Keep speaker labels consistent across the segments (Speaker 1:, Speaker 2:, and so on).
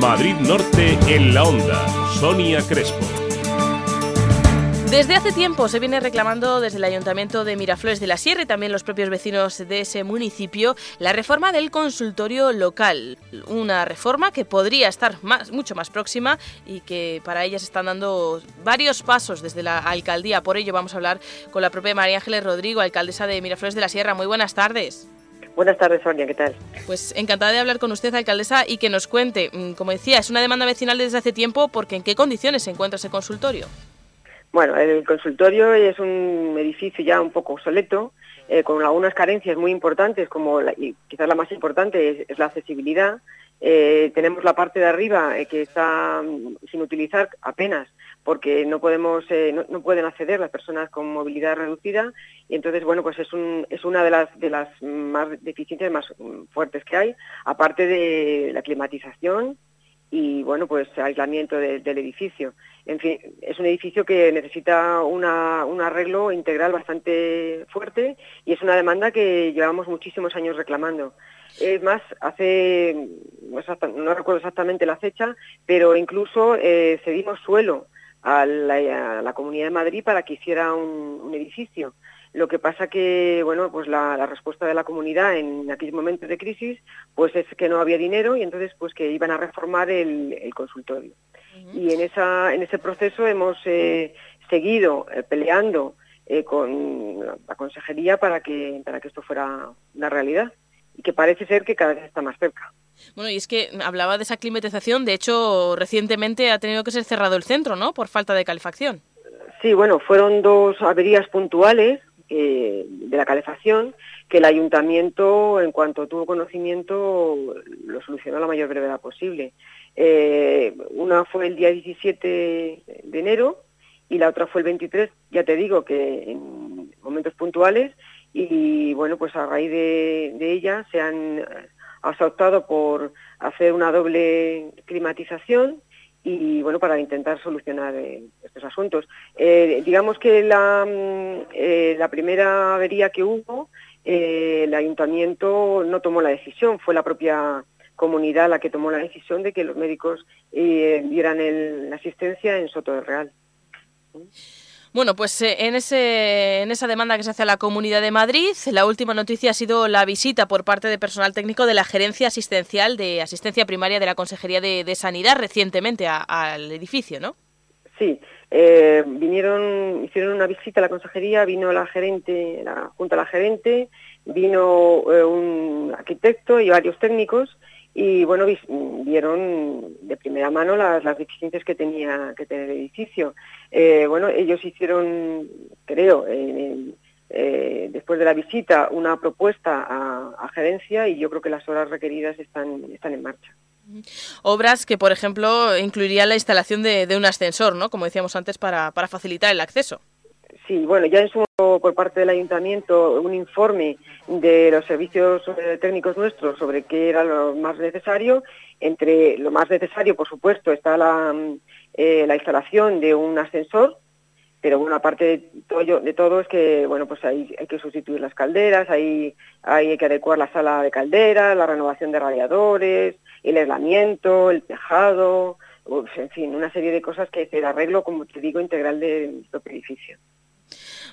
Speaker 1: Madrid Norte en la onda. Sonia Crespo.
Speaker 2: Desde hace tiempo se viene reclamando desde el Ayuntamiento de Miraflores de la Sierra y también los propios vecinos de ese municipio la reforma del consultorio local. Una reforma que podría estar mucho más próxima y que para ella se están dando varios pasos desde la alcaldía. Por ello vamos a hablar con la propia María Ángeles Rodrigo, alcaldesa de Miraflores de la Sierra. Muy buenas tardes.
Speaker 3: Buenas tardes, Sonia, ¿qué tal?
Speaker 2: Pues encantada de hablar con usted, alcaldesa, y que nos cuente, mm, como decía, es una demanda vecinal desde hace tiempo, porque ¿en qué condiciones se encuentra ese consultorio?
Speaker 3: Bueno, el consultorio es un edificio ya un poco obsoleto, eh, con algunas carencias muy importantes, como y quizás la más importante es, la accesibilidad. Eh, tenemos la parte de arriba eh, que está mm, sin utilizar apenas, porque no podemos, no, pueden acceder las personas con movilidad reducida, y entonces bueno, pues es, un, es una de las de las más deficiencias más fuertes que hay, aparte de la climatización y bueno, pues aislamiento del edificio. En fin, es un edificio que necesita un arreglo integral bastante fuerte y es una demanda que llevamos muchísimos años reclamando. Es más, hace, no recuerdo exactamente la fecha, pero incluso eh, cedimos suelo a la, Comunidad de Madrid para que hiciera un edificio. Lo que pasa que, bueno, pues la, respuesta de la comunidad en aquellos momentos de crisis, pues es que no había dinero y entonces pues que iban a reformar el, consultorio. Y en, esa, en ese proceso hemos eh, seguido eh, peleando eh, con la consejería para que, para que esto fuera una realidad y que parece ser que cada vez está más cerca.
Speaker 2: Bueno, y es que hablaba de esa climatización, de hecho, recientemente ha tenido que ser cerrado el centro, ¿no?, por falta de calefacción.
Speaker 3: Sí, bueno, fueron dos averías puntuales eh, de la calefacción, que el ayuntamiento, en cuanto tuvo conocimiento, lo solucionó a la mayor brevedad posible. Eh, una fue el día 17 de enero y la otra fue el 23, ya te digo que en momentos puntuales, y bueno, pues a raíz de, ella se han optado por hacer una doble climatización y bueno, para intentar solucionar eh, estos asuntos. Eh, digamos que la, mm, eh, la, primera avería que hubo, el ayuntamiento no tomó la decisión, fue la propia comunidad la que tomó la decisión de que los médicos dieran la asistencia en Soto del Real.
Speaker 2: Bueno, pues eh, en, ese, en esa demanda que se hace a la Comunidad de Madrid, la última noticia ha sido la visita por parte de personal técnico de la Gerencia Asistencial de Asistencia Primaria de la Consejería de, Sanidad recientemente al edificio, ¿no?
Speaker 3: Sí, eh, vinieron, hicieron una visita a la consejería, vino la gerente, la junta a la gerente, vino eh, un arquitecto y varios técnicos y bueno, vieron de primera mano las, deficiencias que tenía que tener el edificio. Eh, bueno, ellos hicieron, creo, eh, después de la visita, una propuesta a, gerencia y yo creo que las horas requeridas están, están en marcha.
Speaker 2: Obras que, por ejemplo, incluirían la instalación de, un ascensor, ¿no? Como decíamos antes, para, para facilitar el acceso.
Speaker 3: Sí, bueno, ya en su por parte del ayuntamiento un informe de los servicios eh, técnicos nuestros sobre qué era lo más necesario. Entre lo más necesario, por supuesto, está la, mm, eh, la instalación de un ascensor, pero bueno, aparte de todo, de todo es que bueno, pues hay, hay que sustituir las calderas, hay, hay que adecuar la sala de calderas, la renovación de radiadores, el aislamiento, el tejado, en fin, una serie de cosas que es el arreglo, como te digo, integral del propio edificio.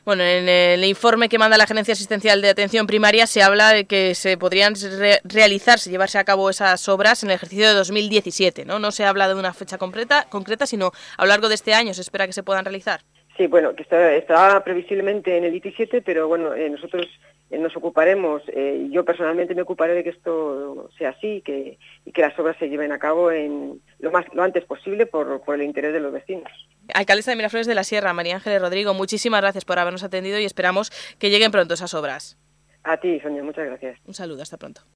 Speaker 2: Bueno, en el informe que manda la Agencia Asistencial de Atención Primaria se habla de que se podrían realizarse, llevarse a cabo esas obras en el ejercicio de 2017, ¿no? No se habla de una fecha concreta, concreta sino a lo largo de este año se espera que se puedan realizar.
Speaker 3: Sí, bueno, que está, previsiblemente en el 17, pero bueno, eh, nosotros nos ocuparemos, eh, yo personalmente me ocuparé de que esto sea así que, y que las obras se lleven a cabo en lo, más, lo antes posible por, por el interés de los vecinos.
Speaker 2: Alcaldesa de Miraflores de la Sierra, María Ángeles Rodrigo, muchísimas gracias por habernos atendido y esperamos que lleguen pronto esas obras.
Speaker 3: A ti, Sonia, muchas gracias.
Speaker 2: Un saludo, hasta pronto.